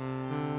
Mm-hmm.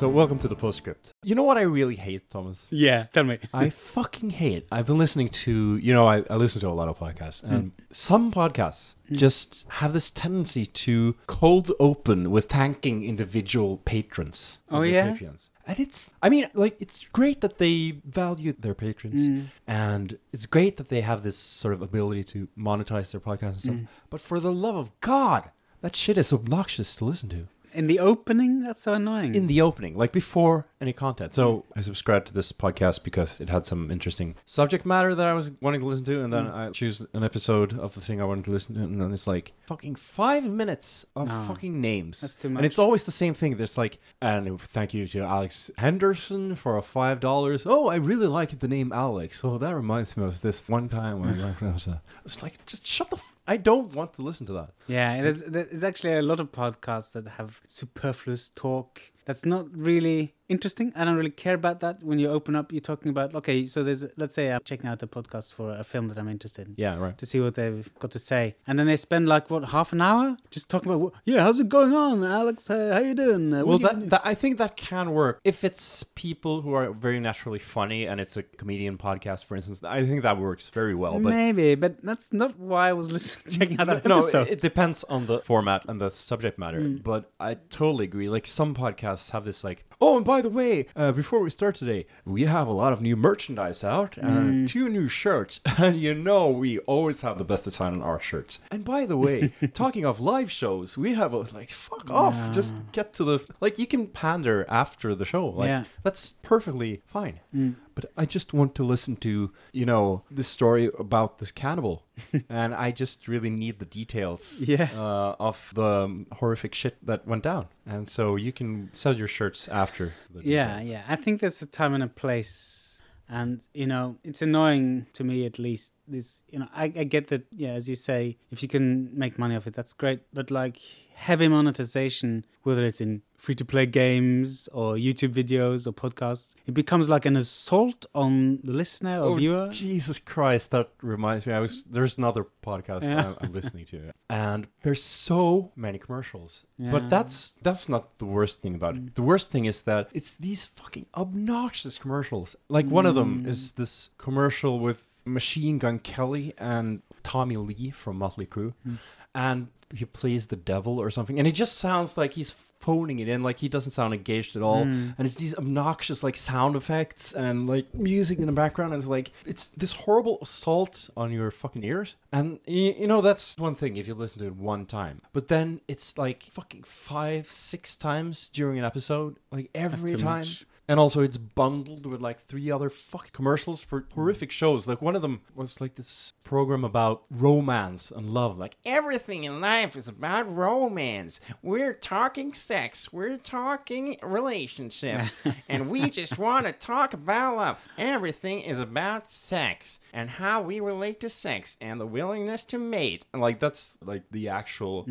So, welcome to the postscript. You know what I really hate, Thomas? Yeah, tell me. I fucking hate. I've been listening to, you know, I, I listen to a lot of podcasts, and hmm. some podcasts hmm. just have this tendency to cold open with thanking individual patrons. Oh, yeah? Patreons. And it's, I mean, like, it's great that they value their patrons, hmm. and it's great that they have this sort of ability to monetize their podcast and stuff. But for the love of God, that shit is obnoxious to listen to In the opening, that's so annoying. in the opening, like before any content. So mm. I subscribed to this podcast because it had some interesting subject matter that I was wanting to listen to, and then mm. I choose an episode of the thing I wanted to listen to, and then it's like fucking five minutes of No. fucking names. That's too much. And it's always the same thing. There's like, and thank you to Alex Henderson for a five dollars. Oh, I really like the name Alex. Oh, that reminds me of this one time when I was. It's like just shut the. F- I don't want to listen to that. Yeah, there's there's actually a lot of podcasts that have superfluous talk that's not really interesting. I don't really care about that. When you open up, you're talking about okay, so there's let's say I'm checking out a podcast for a film that I'm interested in. Yeah, right. To see what they've got to say, and then they spend like what half an hour just talking about, yeah, how's it going on, Alex? Uh, how you doing? Uh, Well, you that, that I think that can work if it's people who are very naturally funny and it's a comedian podcast, for instance. I think that works very well. But Maybe, but that's not why I was listening, checking out that no, episode. it, it depends on the format and the subject matter. Mm. But I totally agree. Like some podcasts have this, like, oh, and by the way, uh, before we start today, we have a lot of new merchandise out Mm. and two new shirts, and you know we always have the best design on our shirts. And by the way, talking of live shows, we have a like, fuck off, just get to the like. You can pander after the show, like Yeah. that's perfectly fine. Mm. But I just want to listen to, you know, this story about this cannibal. and I just really need the details Yeah. uh, of the um, horrific shit that went down. And so you can sell your shirts after. The Yeah, details. yeah. I think there's a time and a place. And, you know, it's annoying to me at least. This, you know, I, I get that, yeah, as you say, if you can make money off it, that's great. But like heavy monetization, whether it's in free to play games or YouTube videos or podcasts, it becomes like an assault on the listener or Oh, viewer. Jesus Christ, that reminds me. I was there's another podcast Yeah. I'm, listening to, and there's so many commercials. Yeah. But that's that's not the worst thing about it. The worst thing is that it's these fucking obnoxious commercials. Like one of them is mm. this commercial with Machine Gun Kelly and Tommy Lee from Motley Crue, mm. and he plays the devil or something, and it just sounds like he's phoning it in like he doesn't sound engaged at all. Hmm. And it's these obnoxious like sound effects and like music in the background. And it's like it's this horrible assault on your fucking ears. And y- you know that's one thing if you listen to it one time. But then it's like fucking five six times during an episode like every time much. And also it's bundled with like three other fucking commercials for horrific shows. Like one of them was like this program about romance and love. Like everything in life is about romance. We're talking sex. We're talking relationships. and we just want to talk about love. Everything is about sex and how we relate to sex and the willingness to mate. And like that's like the actual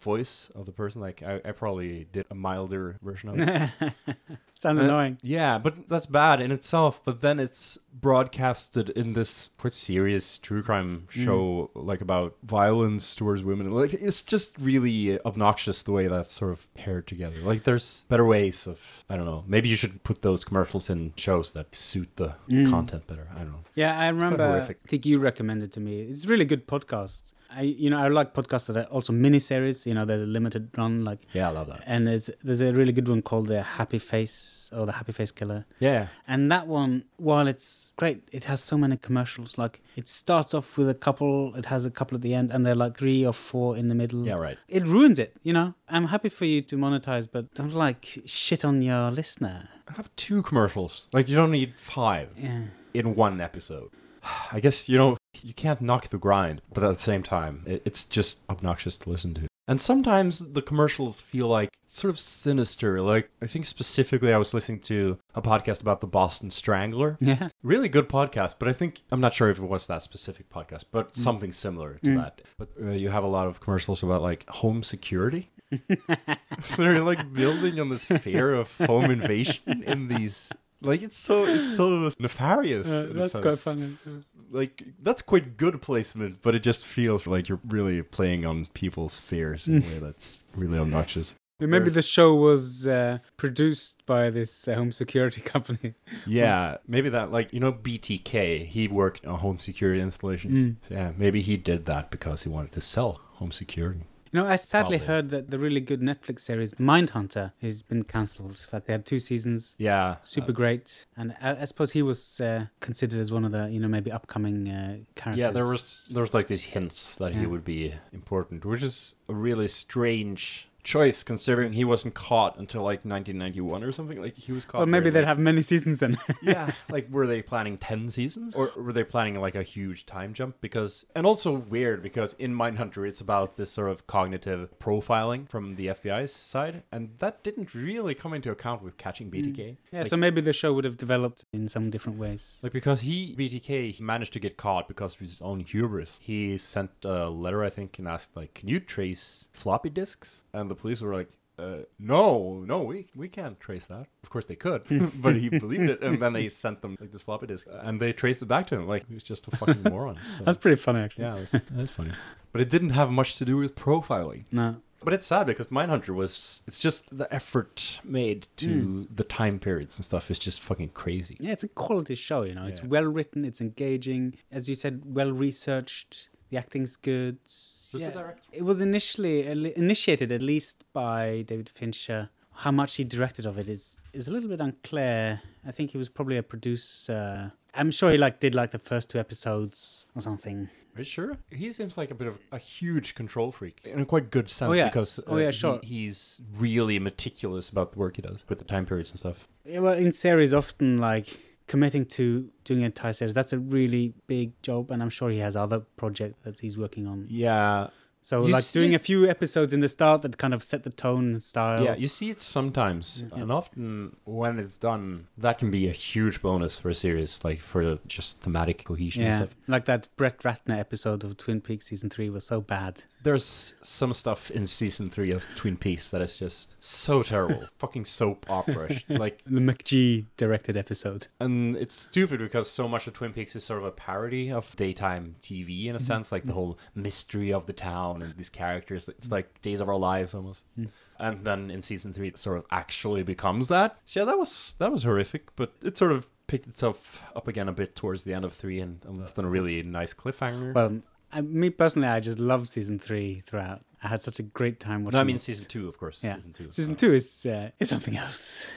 voice of the person. Like I, I probably did a milder version of it. Sounds Uh, annoying. Yeah, but that's bad in itself. But then it's broadcasted in this quite serious true crime mm. show, like about violence towards women. Like it's just really obnoxious the way that's sort of paired together. Like there's better ways of I don't know. Maybe you should put those commercials in shows that suit the mm. content better. I don't know. Yeah, I remember. I think you recommended to me. It's really good podcast. I, you know, I like podcasts that are also miniseries. You know, they're limited run, like. Yeah, I love that. And it's there's a really good one called the Happy Face or the Happy Face Killer. Yeah. And that one, while it's great, it has so many commercials. Like it starts off with a couple, it has a couple at the end, and they're like three or four in the middle. Yeah, right. It ruins it, you know. I'm happy for you to monetize, but don't like shit on your listener. Have two commercials. Like you don't need five Yeah. in one episode. I guess you know you can't knock the grind, but at the same time, it, it's just obnoxious to listen to. And sometimes the commercials feel like sort of sinister. Like I think specifically, I was listening to a podcast about the Boston Strangler. Yeah. Really good podcast, but I think I'm not sure if it was that specific podcast, but something similar to that. But uh, you have a lot of commercials about like home security. so they're like building on this fear of home invasion in these Like it's so it's so nefarious. Uh, that's quite funny. yeah. Like that's quite good placement, but it just feels like you're really playing on people's fears in a way that's really obnoxious. Yeah, Maybe the show was uh, produced by this uh, home security company. Yeah, maybe that like you know BTK. He worked on home security installations. Mm. So, yeah, maybe he did that because he wanted to sell home security. You know, I sadly Probably. heard that the really good Netflix series Mindhunter has been cancelled. Like they had two seasons, Yeah, super great, and I, I suppose he was uh, considered as one of the you know maybe upcoming uh, characters. Yeah, there was there was like these hints that he would be important, which is a really strange choice considering he wasn't caught until like 1991 or something. Like he was caught. Or maybe they'd late. have many seasons then. yeah, like were they planning 10 seasons or were they planning like a huge time jump because and also weird because in Mindhunter it's about this sort of cognitive profiling from the FBI's side and that didn't really come into account with catching hmm. BTK. yeah, Like- so maybe the show would have developed in some different ways. like because he BTK he managed to get caught because of his own hubris. He sent a letter I think and asked like, "Can you trace floppy disks?" And the police were like, uh, "No, no, we we can't trace that." Of course they could, but he believed it, and then they sent them like this floppy disk, and they traced it back to him. Like he was just a fucking moron. So, That's pretty funny, actually. yeah, that's, that's funny. But it didn't have much to do with profiling. No. But it's sad because Mindhunter was. It's just the effort made to the time periods and stuff is just fucking crazy. Yeah, it's a quality show, you know. It's well written, it's engaging. As you said, well researched. The acting's good. Who's the director? It was initially initiated at least by David Fincher. How much he directed of it is is a little bit unclear. I think he was probably a producer. I'm sure he like did like the first two episodes or something. Are you sure? He seems like a bit of a huge control freak in a quite good sense Oh, yeah. because uh, Oh, yeah, he- sure. he's really meticulous about the work he does with the time periods and stuff. Yeah, well, in series, often like committing to doing an entire series, that's a really big job, and I'm sure he has other projects that he's working on. Yeah, So, You like doing it- a few episodes in the start that kind of set the tone and style. yeah, you see it sometimes, Yeah. and often when it's done, that can be a huge bonus for a series, like for just thematic cohesion and Yeah, stuff. like that Brett Ratner episode of Twin Peaks season three was so bad. There's some stuff in season three of Twin Peaks that is just so terrible, fucking soap opera. like The McG directed episode. And it's stupid because so much of Twin Peaks is sort of a parody of daytime TV in a mm-hmm. sense, like the whole mystery of the town and these characters. It's like Days of Our Lives almost. And then in season three, it sort of actually becomes that. So yeah, that was that was horrific, but it sort of picked itself up again a bit towards the end of three and, and left on a really nice cliffhanger. Well, I, me personally, I just loved season three throughout. I had such a great time watching. no, I mean it. season two, of course. Yeah, Season two. Season Uh, two is uh, is something else.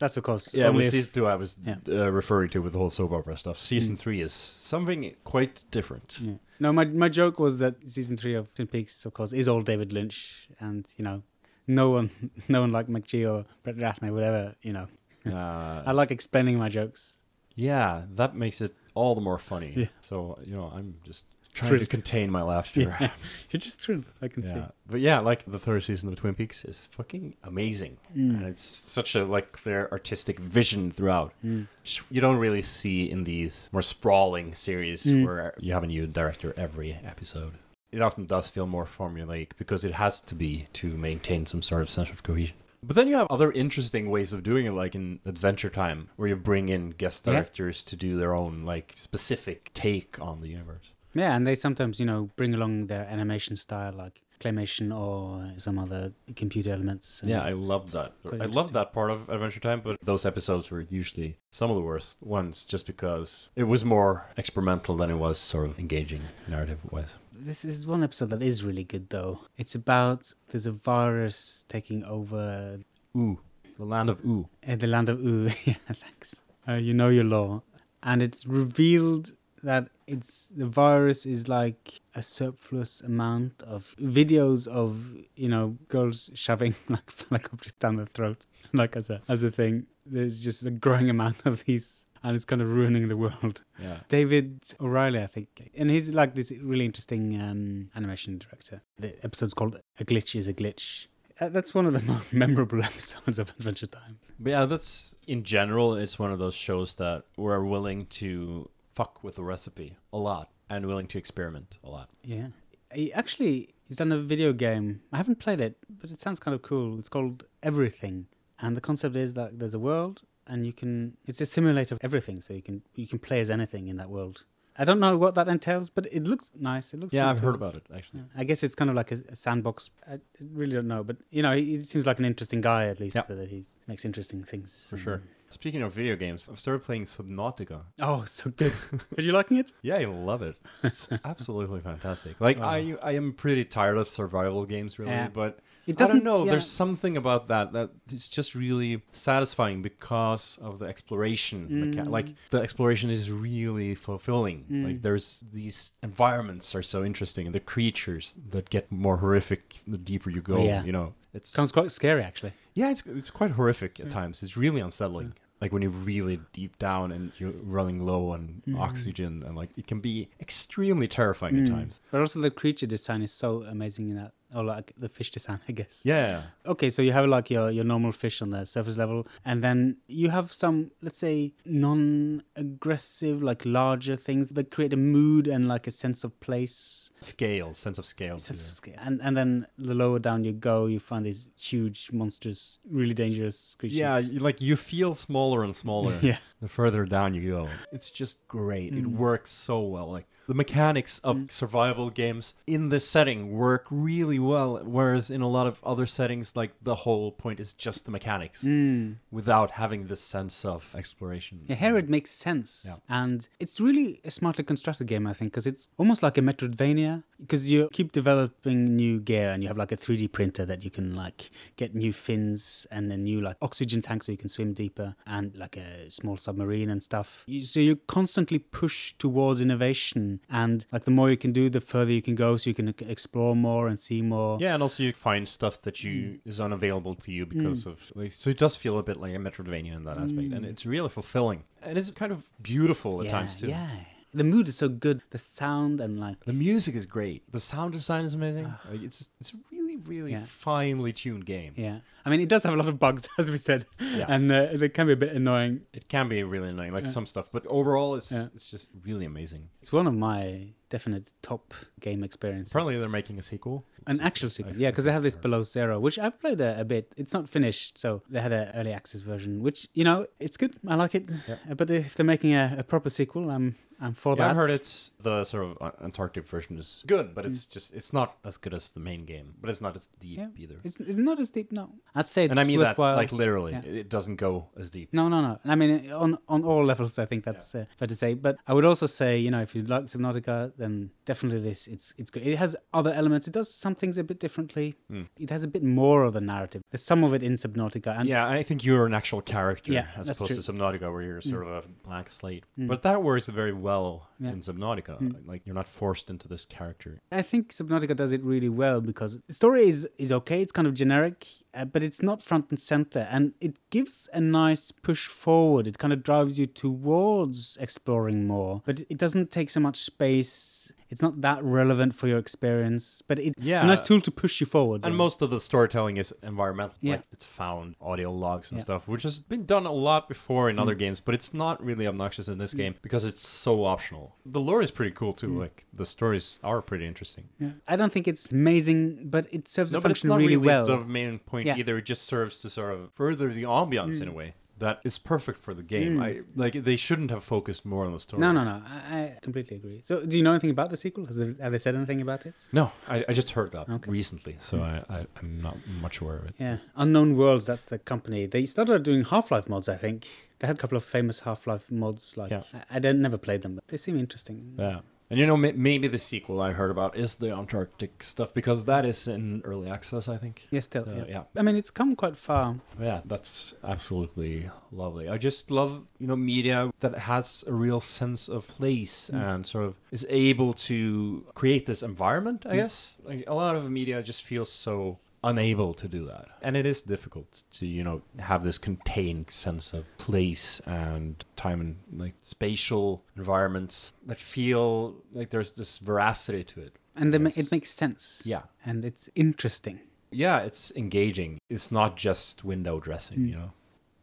That's of course Yeah, only if- season two, I was Yeah. uh, referring to with the whole soap opera stuff. Season Mm. three is something quite different. Yeah. No, my my joke was that season three of Twin Peaks, of course, is all David Lynch, and you know, no one, no one like McG or Brett Ratner would ever, you know. Uh, I like explaining my jokes. Yeah, that makes it all the more funny. Yeah. So, you know, I'm just trying Thrilled. to contain my laughter. Yeah. Yeah. You're just thrilled. I can see. But yeah, like the third season of Twin Peaks is fucking amazing. Mm. And it's such a like their artistic vision throughout. Mm. You don't really see in these more sprawling series Mm. where you have a new director every episode. It often does feel more formulaic because it has to be to maintain some sort of sense of cohesion. But then you have other interesting ways of doing it, like in Adventure Time, where you bring in guest Yeah. directors to do their own like specific take on the universe. Yeah, and they sometimes, you know, bring along their animation style, like claymation or some other computer elements. Yeah, I love that. I love that part of Adventure Time, but those episodes were usually some of the worst ones just because it was more experimental than it was sort of engaging narrative wise. This is one episode that is really good, though. It's about there's a virus taking over Ooh, the land of Ooo. uh, the land of Ooo. yeah, thanks. Uh, you know your law, and it's revealed that it's the virus is like a surplus amount of videos of you know girls shoving like phallic objects down their throat, like as a as a thing. There's just a growing amount of these, and it's kind of ruining the world. Yeah. David O'Reilly, I think, and he's like this really interesting um, animation director. The episode's called "A Glitch Is a Glitch." Uh, that's one of the more memorable episodes of Adventure Time. But yeah, that's in general, it's one of those shows that we're willing to fuck with the recipe a lot and willing to experiment a lot. Yeah, he actually he's done a video game. I haven't played it, but it sounds kind of cool. It's called Everything, and the concept is that there's a world and you can. It's a simulator of everything, so you can you can play as anything in that world. I don't know what that entails, but it looks nice. It looks. Yeah, I've cool. heard about it actually. Yeah. I guess it's kind of like a, a sandbox. I really don't know, but you know, he, he seems like an interesting guy at least. Yeah. That he makes interesting things For sure. Speaking of video games, I've started playing Subnautica. Oh, so good. Are you liking it? Yeah, I love it. It's absolutely fantastic. Like I, I am pretty tired of survival games, really. Yeah. But It doesn't don't know. yeah. There's something about that that is just really satisfying because of the exploration. mecha- Mm. Like the exploration is really fulfilling. Like there's these environments are so interesting, and the creatures that get more horrific the deeper you go. Yeah. You know, it's Sounds quite scary, actually. yeah, it's it's quite horrific at times. It's really unsettling. Like when you're really deep down and you're running low on Mm-hmm. oxygen, and like it can be extremely terrifying at times. But also the creature design is so amazing in that. Or like the fish design, I guess. Yeah, Okay, so you have like your, your normal fish on the surface level, and then you have some, let's say, non-aggressive, like larger things that create a mood and like a sense of place, scale, sense of scale. sense of scale. And and then the lower down you go, you find these huge monsters, really dangerous creatures. Yeah, like you feel smaller and smaller yeah. the further down you go. It's just great. It Mm. works so well. Like the mechanics of survival games in this setting work really well, whereas in a lot of other settings, like the whole point is just the mechanics Mm. without having this sense of exploration. Yeah, here it makes sense, Yeah. and it's really a smartly constructed game, I think, because it's almost like a Metroidvania. Because you keep developing new gear, and you have like a 3D printer that you can like get new fins and a new like oxygen tank so you can swim deeper, and like a small submarine and stuff. You, so you constantly push towards innovation, and like the more you can do, the further you can go, so you can explore more and see more. Yeah, and also you find stuff that you Mm. is unavailable to you because of like, so it does feel a bit like a Metroidvania in that aspect, and it's really fulfilling. And it's kind of beautiful at Mm. yeah, times too. yeah. The mood is so good. The sound and like The music is great. The sound design is amazing. It's it's a really really Ah. Yeah. finely tuned game. Yeah, I mean, it does have a lot of bugs, as we said, Yeah. and uh, they can be a bit annoying. It can be really annoying, like some stuff, but overall, it's Yeah. it's just really amazing. It's one of my definite top game experiences. Apparently, they're making a sequel. an actual sequel, yeah, because they have this. Below Zero, which I've played a, a bit. It's not finished, so they had an early access version, which you know it's good. I like it, Yeah. but if they're making a, a proper sequel, I'm I'm for Yeah, that. I've heard it's the sort of uh, Antarctic version is good, but Mm. it's just it's not as good as the main game, but it's not as deep Yeah. either. It's, it's not as deep, no. I'd say it's and I mean worthwhile. that like literally, Yeah. it doesn't go as deep. No, no, no. And I mean, on on all levels, I think that's uh, fair to say. But I would also say, you know, if you like Subnautica, then definitely this it's it's great. It has other elements. It does some things a bit differently. It has a bit more of the narrative. There's some of it in Subnautica, and yeah, I think you're an actual character Yeah, as opposed true. Mm. to Subnautica, where you're sort of a blank slate. But that works very well Yeah. Mm. in Subnautica. Like you're not forced into this character. I think Subnautica does it really well because the story is is okay. It's kind of generic, uh, but it's not front and center, and it gives a nice push forward. It kind of drives you towards exploring more, but it doesn't take so much space. It's not that relevant for your experience, but it, it's a nice tool to push you forward. And most of the storytelling is environmental. Yeah. Like it's found audio logs and Yeah. Mm. stuff, which has been done a lot before in other games, but it's not really obnoxious in this game because it's so optional. The lore is pretty cool Mm. too. Like the stories are pretty interesting. Yeah. I don't think it's amazing, but it serves No, the function really, really well. the main point Yeah. either. It just serves to sort of further the ambiance in a way that is perfect for the game. Mm. I like they shouldn't have focused more on the story. No, no, no. I, I completely agree. So, do you know anything about the sequel? Has they, have they said anything about it? No, I, I just heard that Okay. recently, so I, I I'm not much aware of it. Yeah, Unknown Worlds. That's the company. They started doing Half Life mods. I think they had a couple of famous Half Life mods. Like Yeah. I, I never played them, but they seem interesting. Yeah. And you know, maybe the sequel I heard about is the Antarctic stuff because that is in early access, I think. Yeah, still. Uh, yeah. yeah. I mean, it's come quite far. Yeah, that's absolutely lovely. I just love, you know, media that has a real sense of place and sort of is able to create this environment, I guess. Like a lot of media just feels so unable to do that. And it is difficult to, you know, have this contained sense of place and time and like spatial environments that feel like there's this veracity to it. And ma- it makes sense. Yeah. And it's interesting. yeah, it's engaging. It's not just window dressing, Mm. you know.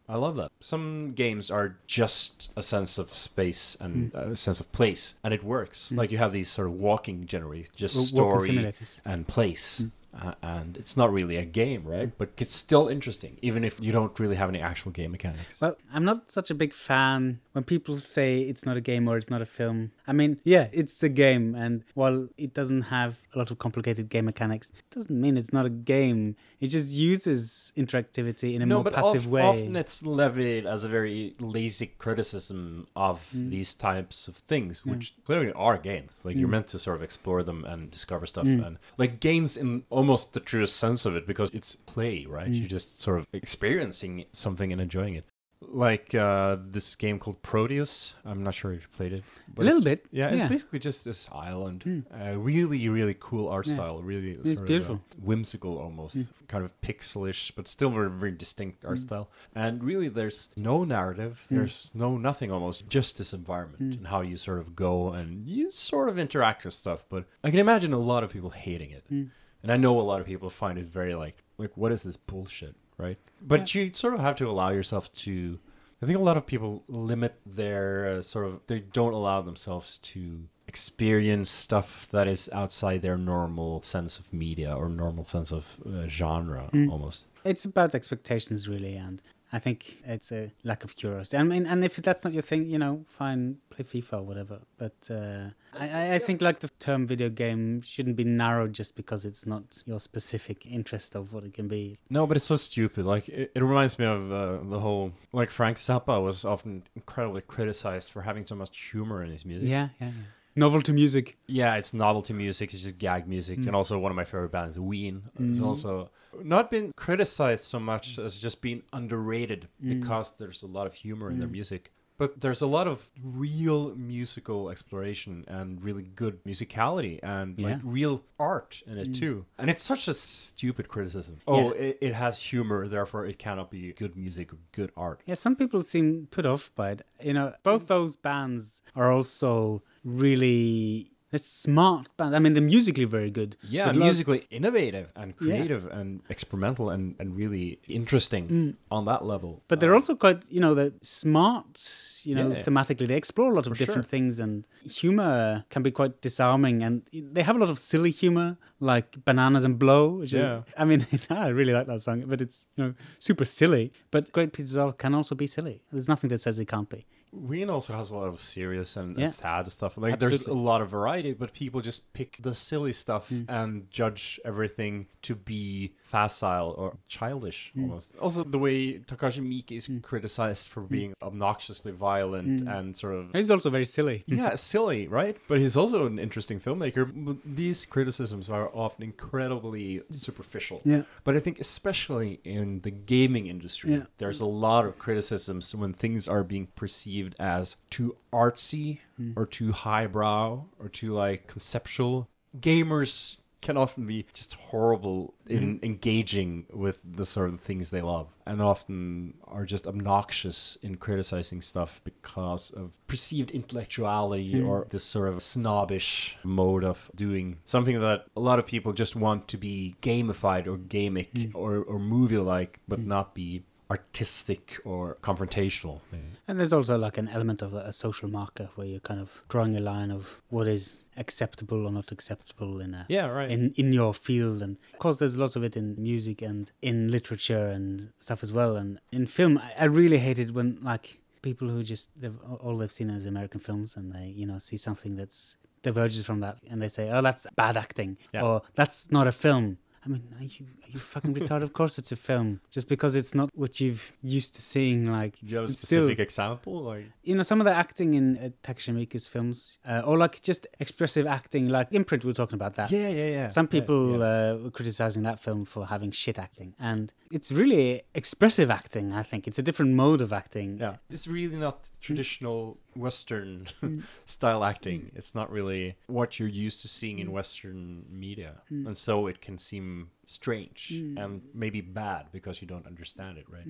I love that. Some games are just a sense of space and Mm. a sense of place, and it works. Like you have these sort of walking generally, just story and place. Uh, and it's not really a game, right? But it's still interesting, even if you don't really have any actual game mechanics. Well, I'm not such a big fan when people say it's not a game or it's not a film. I mean, yeah, it's a game, and while it doesn't have a lot of complicated game mechanics, it doesn't mean it's not a game. It just uses interactivity in a more passive of, way. often it's levied as a very lazy criticism of Mm. these types of things, which clearly are games. Like you're Mm. meant to sort of explore them and discover stuff, and like games in almost the truest sense of it, because it's play, right? Mm. You're just sort of experiencing something and enjoying it. Like uh, this game called Proteus. I'm not sure if you played it. A little bit, Yeah, it's yeah. basically just this island. Uh, really, really cool art Yeah. style. Really, It's sort of, uh, beautiful. whimsical almost, kind of pixelish, but still very, very distinct Mm. art style. And really, there's no narrative. There's no nothing almost. Just this environment Mm. and how you sort of go and you sort of interact with stuff. But I can imagine a lot of people hating it, Mm. And I know a lot of people find it very like, like what is this bullshit, right? But you sort of have to allow yourself to. I think a lot of people limit their uh, sort of they don't allow themselves to experience stuff that is outside their normal sense of media or normal sense of uh, genre almost. It's about expectations, really, and I think it's a lack of curiosity. I mean, and if that's not your thing, you know, fine, play FIFA or whatever. But uh, I, I- I think like the term video game shouldn't be narrowed just because it's not your specific interest of what it can be. No, but it's so stupid. Like it, it reminds me of uh, the whole like Frank Zappa was often incredibly criticized for having so much humor in his music. Yeah, yeah, yeah. Novelty music. Yeah, it's novelty music. It's just gag music, mm. and also one of my favorite bands, Ween, is mm. also not been criticized so much as just being underrated mm. because there's a lot of humor in their music. But there's a lot of real musical exploration and really good musicality and like real art in it too. And it's such a stupid criticism. Oh, Yeah. it, it has humor, therefore it cannot be good music or good art. Yeah, some people seem put off by it. You know, both those bands are also really they're smart bands. I mean, they're musically very good. Yeah, but musically innovative and Yeah. creative and experimental and, and really interesting on that level. Mm. But they're also quite, you know, they're smart, you know, Yeah. thematically. They explore a lot of different sure. things and humor can be quite disarming. And they have a lot of silly humor, like Bananas and Blow. Yeah. Is, I mean, I really like that song, but it's, you know, super silly. But Great Pizza can also be silly. There's nothing that says it can't be. Ween also has a lot of serious and, Yeah. and sad stuff. Like there's a lot of variety, but people just pick the silly stuff Mm. and judge everything to be facile or childish Mm. almost. Also, the way Takashi Miike is criticized for being obnoxiously violent Mm. and sort of He's also very silly. yeah, silly, right? But he's also an interesting filmmaker. These criticisms are often incredibly superficial. Yeah. But I think especially in the gaming industry, Yeah. there's a lot of criticisms when things are being perceived as too artsy Hmm. or too highbrow or too like conceptual. Gamers can often be just horrible in Hmm. engaging with the sort of things they love and often are just obnoxious in criticizing stuff because of perceived intellectuality Hmm. or this sort of snobbish mode of doing something that a lot of people just want to be gamified or gamic Hmm. or, or movie like but not be artistic or confrontational. Mm. And there's also like an element of a, a social marker where you're kind of drawing a line of what is acceptable or not acceptable in a yeah right. in in your field. And of course there's lots of it in music and in literature and stuff as well. And in film I, I really hated when like people who just they've all they've seen is American films and they you know see something that's diverges from that and they say oh that's bad acting Yeah. or that's not a film I mean, are you are you fucking retarded? Of course, it's a film. Just because it's not what you've used to seeing, like do you have a it's still- specific example like you know, some of the acting in uh, Takashi Miike's films, uh, or like just expressive acting, like Imprint, we are talking about that. yeah yeah yeah Some Yeah, people yeah. Uh, were criticizing that film for having shit acting, and it's really expressive acting. I think it's a different mode of acting. Yeah, it's really not traditional Western Mm. style acting. It's not really what you're used to seeing Mm. in Western media, and so it can seem strange Mm. and maybe bad because you don't understand it, right?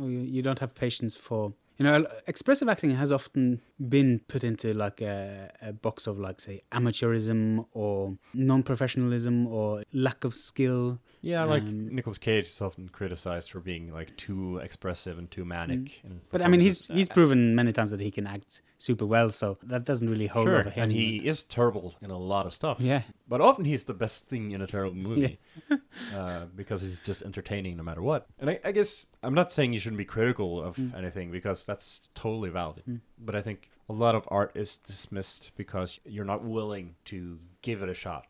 Or you, you don't have patience for. You know, expressive acting has often been put into like a, a box of like say amateurism or non-professionalism or lack of skill. Yeah, like Um, Nicolas Cage is often criticized for being like too expressive and too manic. Mm. But I mean, he's he's proven many times that he can act super well, so that doesn't really hold sure, over him. and he is terrible in a lot of stuff. yeah, But often he's the best thing in a terrible movie uh, because he's just entertaining no matter what. And I, I guess I'm not saying you shouldn't be critical of Mm. anything because that's totally valid. Mm. But I think a lot of art is dismissed because you're not willing to give it a shot.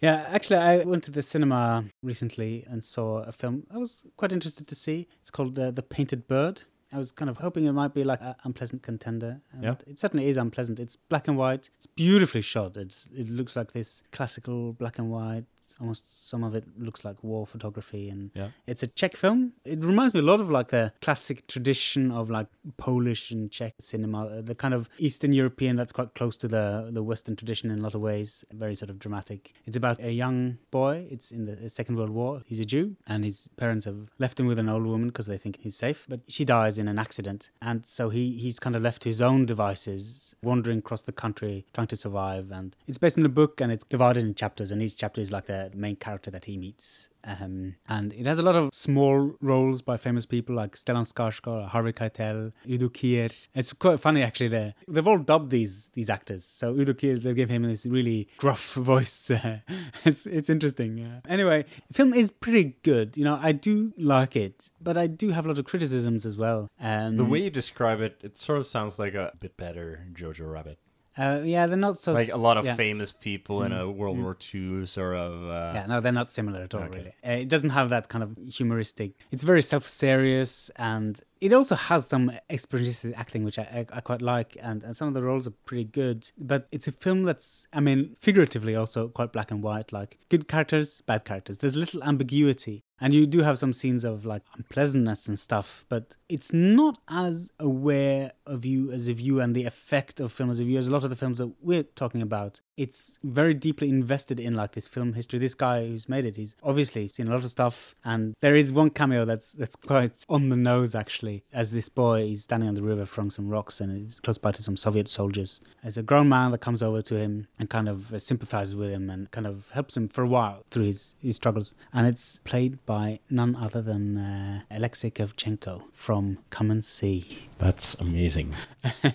Yeah, actually, I went to the cinema recently and saw a film I was quite interested to see. It's called uh, The Painted Bird. I was kind of hoping it might be like an unpleasant contender. And Yeah. It certainly is unpleasant. It's black and white. It's beautifully shot. It's It looks like this classical black and white. Almost some of it looks like war photography. And Yeah. it's a Czech film. It reminds me a lot of like the classic tradition of like Polish and Czech cinema, uh, the kind of Eastern European that's quite close to the the Western tradition in a lot of ways. Very sort of dramatic. It's about a young boy. It's in the Second World War. He's a Jew, and his parents have left him with an old woman because they think he's safe. But she dies in an accident, and so he he's kind of left to his own devices, wandering across the country trying to survive. And it's based on a book, and it's divided in chapters, and each chapter is like the main character that he meets. Um, and it has a lot of small roles by famous people like Stellan Skarsgård, Harvey Keitel, Udo Kier. It's quite funny actually. They they've all dubbed these these actors. So Udo Kier, they give him this really gruff voice. it's it's interesting. Yeah. Anyway, the film is pretty good. You know, I do like it, but I do have a lot of criticisms as well. Um, The way you describe it, it sort of sounds like a bit better Jojo Rabbit. Uh, yeah, they're not so Like a lot of yeah. famous people in a World War II sort of. Uh, Yeah, no, they're not similar at all, Okay. really. Uh, it doesn't have that kind of humoristic. It's very self-serious, and it also has some expressionistic acting, which I, I, I quite like, and, and some of the roles are pretty good. But it's a film that's, I mean, figuratively also quite black and white. Like good characters, bad characters. There's little ambiguity, and you do have some scenes of like unpleasantness and stuff, but it's not as aware of you as a viewer and the effect of film as a viewer as a lot of the films that we're talking about. It's very deeply invested in like this film history. This guy who's made it, he's obviously seen a lot of stuff, and there is one cameo that's that's quite on the nose actually. As this boy, he's standing on the river throwing some rocks, and he's close by to some Soviet soldiers. There's a grown man that comes over to him and kind of sympathizes with him and kind of helps him for a while through his his struggles. And it's played by none other than uh, Alexei Kravchenko from Come and See. That's amazing.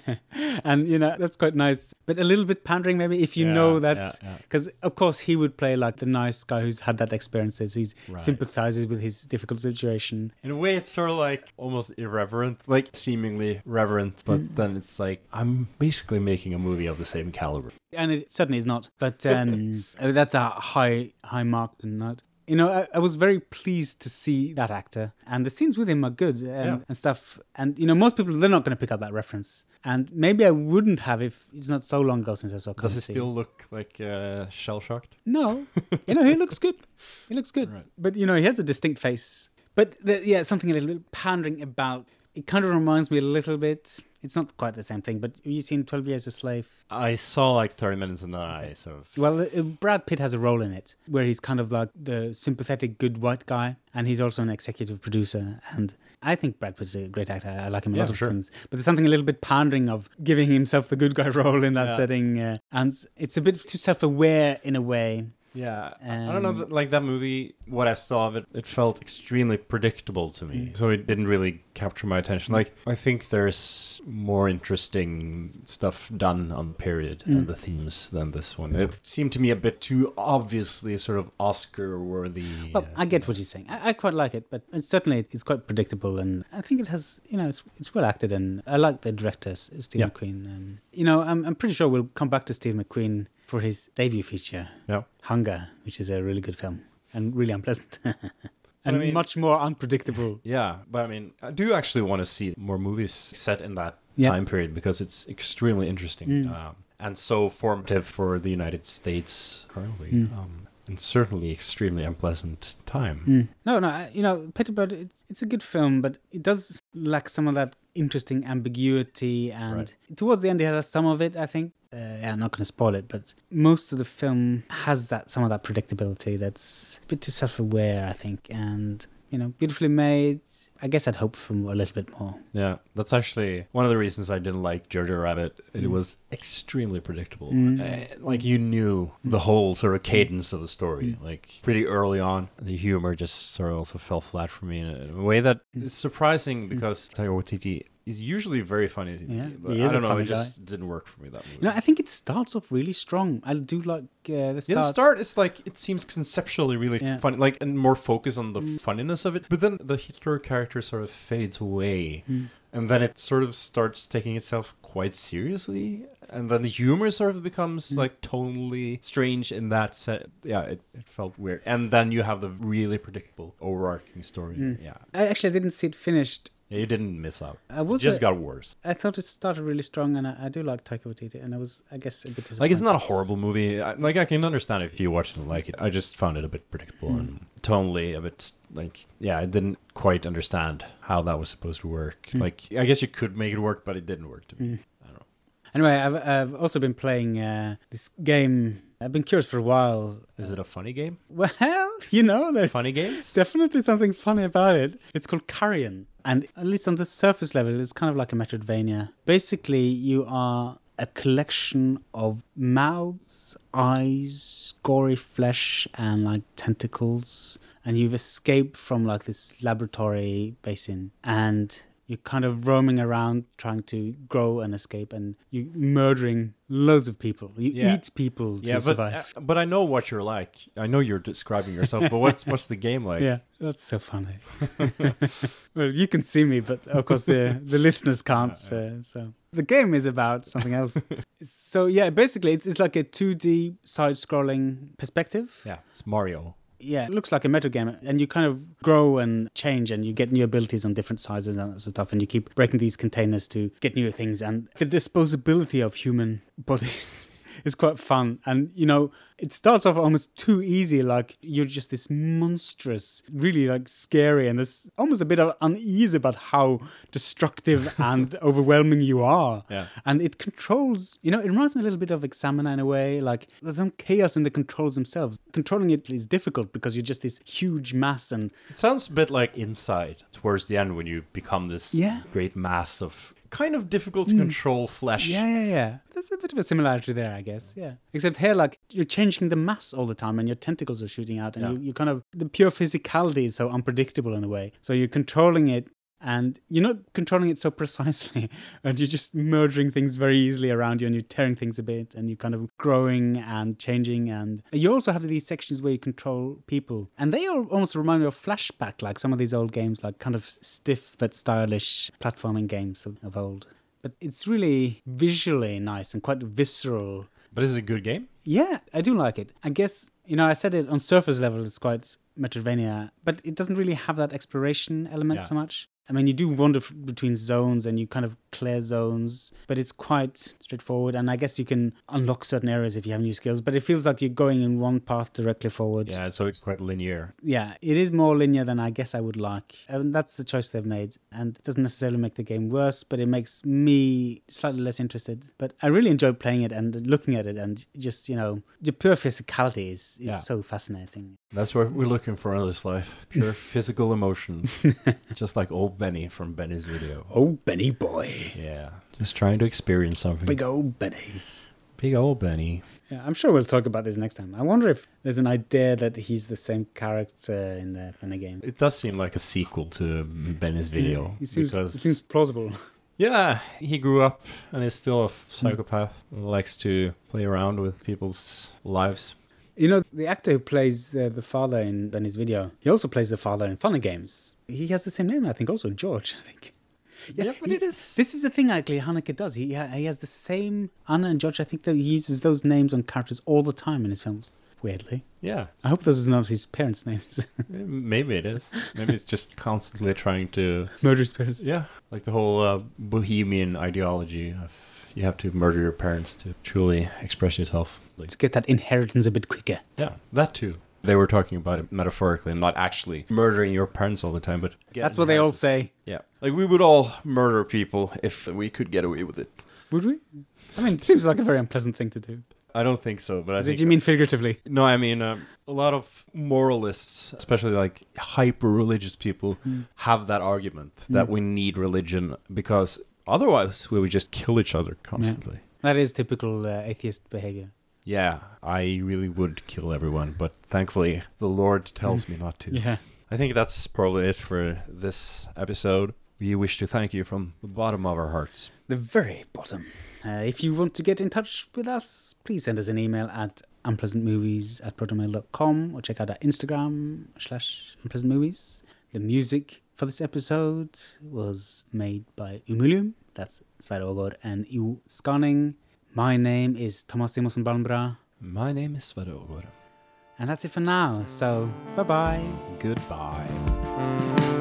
and you know that's quite nice, but a little bit pandering maybe if you Yeah, know yeah, that yeah. because of course he would play like the nice guy who's had that experiences. He's Right. sympathizes with his difficult situation. In a way, it's sort of like almost irreverent, like seemingly reverent, but Mm. then it's like I'm basically making a movie of the same caliber. and it certainly is not. But um, that's a high high mark to not. You know, I, I was very pleased to see that actor, and the scenes with him are good and, Yeah. and stuff. And you know, most people they're not going to pick up that reference, and maybe I wouldn't have if it's not so long ago since I saw. Does it still look like uh, shell shocked? No, you know he looks good. He looks good, Right. but you know he has a distinct face. But the, yeah, something a little bit pandering about. It kind of reminds me a little bit. It's not quite the same thing, but have you seen Twelve Years a Slave? I saw like 30 minutes and then I sort of. Well, uh, Brad Pitt has a role in it where he's kind of like the sympathetic good white guy, and he's also an executive producer. And I think Brad Pitt's a great actor. I like him a Yeah, lot of sure. things. But there's something a little bit pandering of giving himself the good guy role in that Yeah. setting, uh, and it's a bit too self-aware in a way. Yeah, I I don't know. Like that movie, what I saw of it, it felt extremely predictable to me. Mm. So it didn't really capture my attention. Like I think there's more interesting stuff done on the period Mm. and the themes than this one. It seemed to me a bit too obviously sort of Oscar-worthy. Well, uh, I get what you're saying. I, I quite like it, but it's certainly it's quite predictable, and I think it has, you know, it's, it's well acted, and I like the director, Steve Yeah. McQueen. And, you know, I'm, I'm pretty sure we'll come back to Steve McQueen for his debut feature, Yeah. Hunger, which is a really good film and really unpleasant. and I mean- much more unpredictable. Yeah, but I mean, I do actually want to see more movies set in that Yeah. time period because it's extremely interesting Mm. um, and so formative for the United States currently, Mm. um, and certainly extremely unpleasant time. Mm. No, no, I- you know, Painted Bird, it's, it's a good film, but it does lack some of that interesting ambiguity. And Right. towards the end, it has some of it, I think. Uh, yeah, I'm not going to spoil it, but most of the film has that some of that predictability that's a bit too self aware, I think. And you know, beautifully made. I guess I'd hope for a little bit more. Yeah, that's actually one of the reasons I didn't like Jojo Rabbit. It Mm. was extremely predictable. Mm. Uh, like you knew the whole sort of cadence of the story. Mm. Like pretty early on, the humor just sort of also fell flat for me in a, way that Mm. is surprising because Taika Waititi is usually very funny. Yeah, but he is a don't know. funny It just didn't work for me that movie. You know, I think it starts off really strong. I do like uh, the Yeah, start. the start is like it seems conceptually really Yeah. funny, like and more focus on the Mm. funniness of it. But then the Hitler character sort of fades away, Mm. and then it sort of starts taking itself quite seriously, and then the humor sort of becomes Mm. like tonally strange in that set. Yeah, it, it felt weird, and then you have the really predictable overarching story. Mm. Yeah, I actually didn't see it finished. You didn't miss out. I It just a- got worse. I thought it started really strong, and I, I do like Taika Waititi, and I was, I guess, a bit disappointed. Like it's not a horrible movie. I, like I can understand if you watch it and like it. I just found it a bit predictable Mm. and tonally a bit like yeah. I didn't quite understand how that was supposed to work. Mm. Like I guess you could make it work, but it didn't work to me. Mm. I don't know. Anyway, I've I've also been playing uh, this game. I've been curious for a while. Is it a funny game? Well, you know, there's Funny games? definitely something funny about it. It's called Carrion, and at least on the surface level, it's kind of like a Metroidvania. Basically, you are a collection of mouths, eyes, gory flesh, and like tentacles, and you've escaped from like this laboratory basin, and you're kind of roaming around trying to grow and escape, and you're murdering loads of people. You Yeah. eat people to yeah, but survive. uh, but I know what you're like. I know you're describing yourself, but what's what's the game like? yeah, that's so funny. well, you can see me, but of course the the listeners can't. Uh, so the game is about something else. so yeah, basically it's it's like a 2D side-scrolling perspective. Yeah, it's Mario. Yeah, it looks like a Metro game, and you kind of grow and change, and you get new abilities on different sizes and stuff, and you keep breaking these containers to get newer things, and the disposability of human bodies is quite fun. And you know, it starts off almost too easy, like you're just this monstrous, really like scary, and there's almost a bit of unease about how destructive and overwhelming you are. Yeah. And it controls, you know, it reminds me a little bit of Exanima in a way. Like there's some chaos in the controls themselves. Controlling it is difficult because you're just this huge mass and It sounds a bit like Inside towards the end when you become this Yeah. great mass of kind of difficult to mm. control flesh. yeah, yeah, yeah. There's a bit of a similarity there, I guess. Yeah. Except here, like you're changing the mass all the time, and your tentacles are shooting out, and Yeah. you, you kind of the pure physicality is so unpredictable in a way. So you're controlling it. And you're not controlling it so precisely, and you're just murdering things very easily around you, and you're tearing things a bit, and you're kind of growing and changing. And you also have these sections where you control people, and they all almost remind me of Flashback, like some of these old games, like kind of stiff but stylish platforming games of, of old. But it's really visually nice and quite visceral. But is it a good game? Yeah, I do like it. I guess, you know, I said it on surface level, it's quite Metroidvania, but it doesn't really have that exploration element Yeah. so much. I mean, you do wander f- between zones and you kind of clear zones, but it's quite straightforward. And I guess you can unlock certain areas if you have new skills, but it feels like you're going in one path directly forward. Yeah, so it's quite linear. Yeah, it is more linear than I guess I would like. And that's the choice they've made. And it doesn't necessarily make the game worse, but it makes me slightly less interested. But I really enjoy playing it and looking at it and just, you know, the pure physicality is, is Yeah. so fascinating. That's what we're looking for in this life. Pure physical emotions. Just like old Benny from Benny's video. Oh, Benny boy. Yeah. Just trying to experience something. Big old Benny. Big old Benny. Yeah, I'm sure we'll talk about this next time. I wonder if there's an idea that he's the same character in the in the game. It does seem like a sequel to Benny's video. He seems, because it seems plausible. Yeah, he grew up and is still a psychopath. Likes to play around with people's lives. You know, the actor who plays the, the father in Benny's video, he also plays the father in Funny Games. He has the same name, I think, also George, I think. Yeah, but he- it is- This is the thing, actually, Haneke does. He, he has the same Anna and George. I think that he uses those names on characters all the time in his films, weirdly. Yeah, I hope those are not his parents' names. maybe it is. Maybe it's just constantly trying to. Murder his parents. Yeah, like the whole uh, bohemian ideology of you have to murder your parents to truly express yourself. Like, To get that inheritance a bit quicker. yeah, that too. They were talking about it metaphorically and not actually murdering your parents all the time, but That's what they all say. Yeah, like we would all murder people if we could get away with it. Would we? I mean, it seems like a very unpleasant thing to do. I don't think so. But I Did think you mean figuratively? no. I mean um, a lot of moralists, especially like hyper religious people, have that argument that we need religion because otherwise we would just kill each other constantly. That is typical uh, atheist behavior. Yeah, I really would kill everyone, but thankfully the Lord tells me not to. Yeah. I think that's probably it for this episode. We wish to thank you from the bottom of our hearts. The very bottom. Uh, if you want to get in touch with us, please send us an email at unpleasantmovies at protonmail.com or check out our Instagram slash unpleasantmovies. The music for this episode was made by Umulium. That's Sverre and Iu Scanning. My name is Thomas Simonsen Balmbra. My name is Sverre. And that's it for now. So, bye bye. Goodbye.